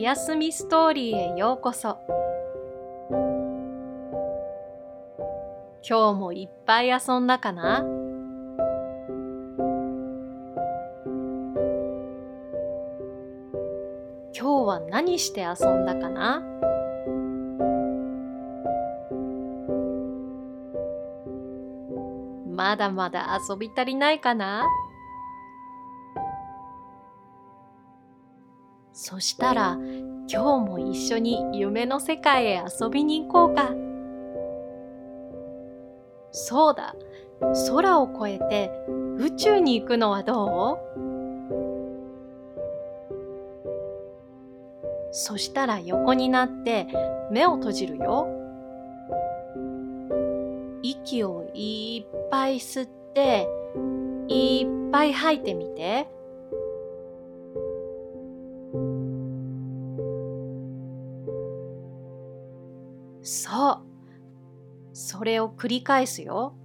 やすみストーリーへようこそ。今日もいっぱい遊んだかな？今日は何して遊んだかな？まだまだ遊び足りないかな？そしたら今日も一緒に夢の世界へ遊びに行こうか。そうだ、空を越えて宇宙に行くのはどう？そしたら横になって目を閉じるよ。息をいっぱい吸っていっぱい吐いてみて。そう。それを繰り返すよ。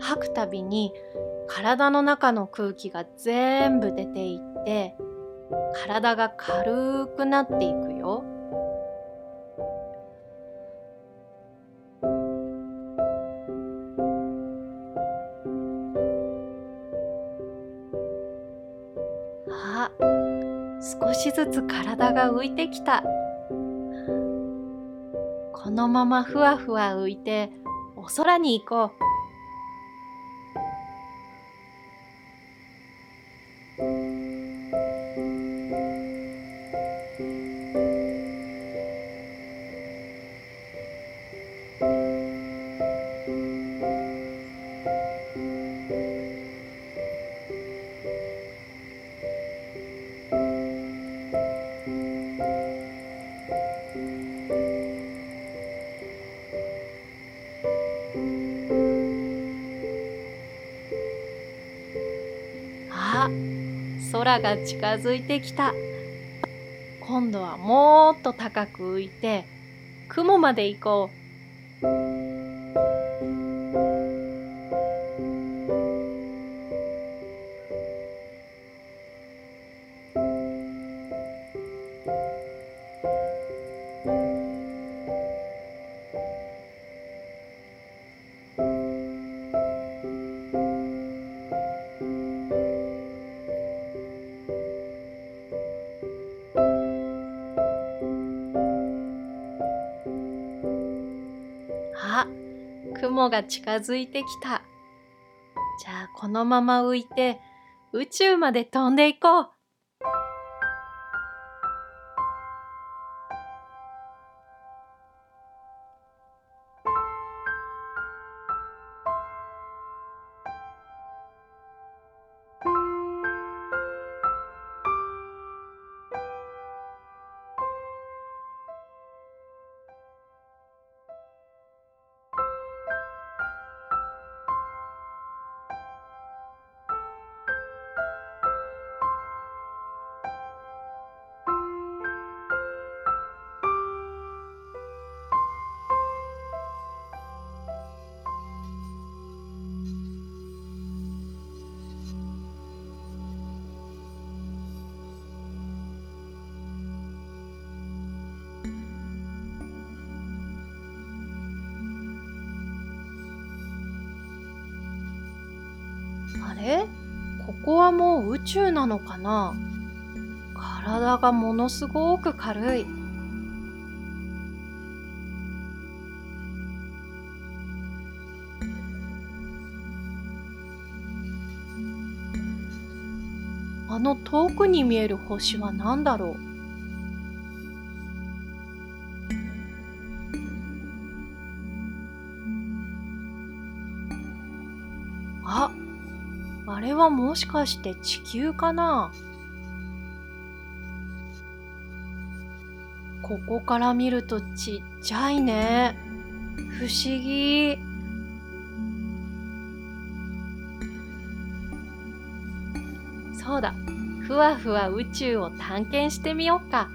吐くたびに体の中の空気が全部出ていって体が軽くなっていくよ。つ体が浮いてきた。このままふわふわ浮いてお空に行こう。空が近づいてきた。今度はもっと高く浮いて雲まで行こう。雲が近づいてきた。じゃあこのまま浮いて宇宙まで飛んでいこう。えここはもう宇宙なのかな？体がものすごく軽い。あの遠くに見える星は何だろう？はもしかして地球かな？ここから見るとちっちゃいね。不思議。そうだ。ふわふわ宇宙を探検してみようか。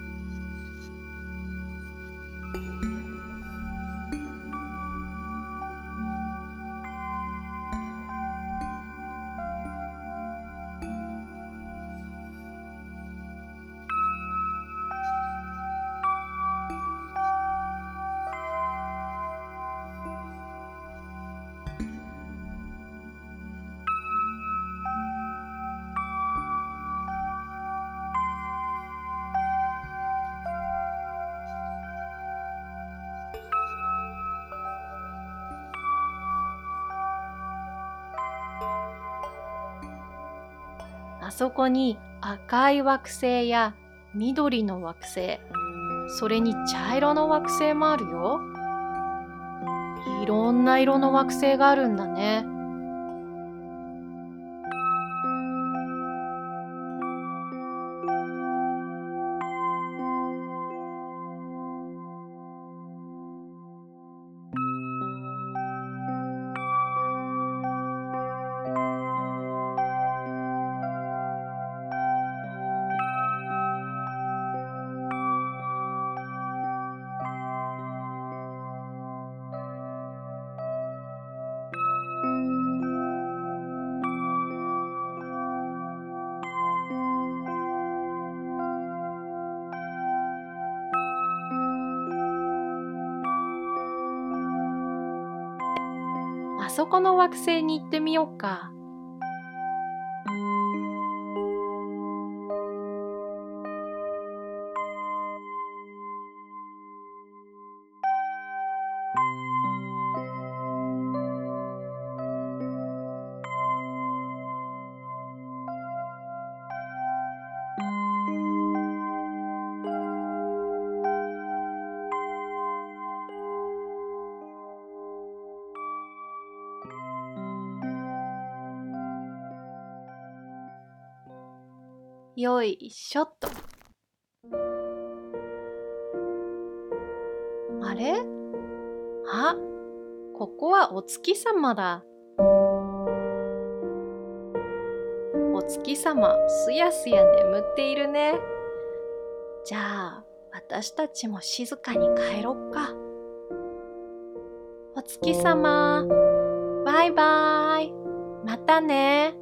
あそこに赤い惑星や緑の惑星、それに茶色の惑星もあるよ。いろんな色の惑星があるんだね。そこの惑星に行ってみようか。よいしょっと。あれ？あ、ここはお月様だ。お月様、すやすや眠っているね。じゃあ、私たちも静かに帰ろっか。お月様、バイバイ。またね。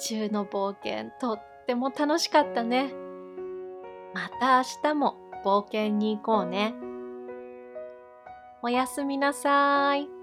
宙の冒険とっても楽しかったね。また明日も冒険に行こうね。おやすみなさい。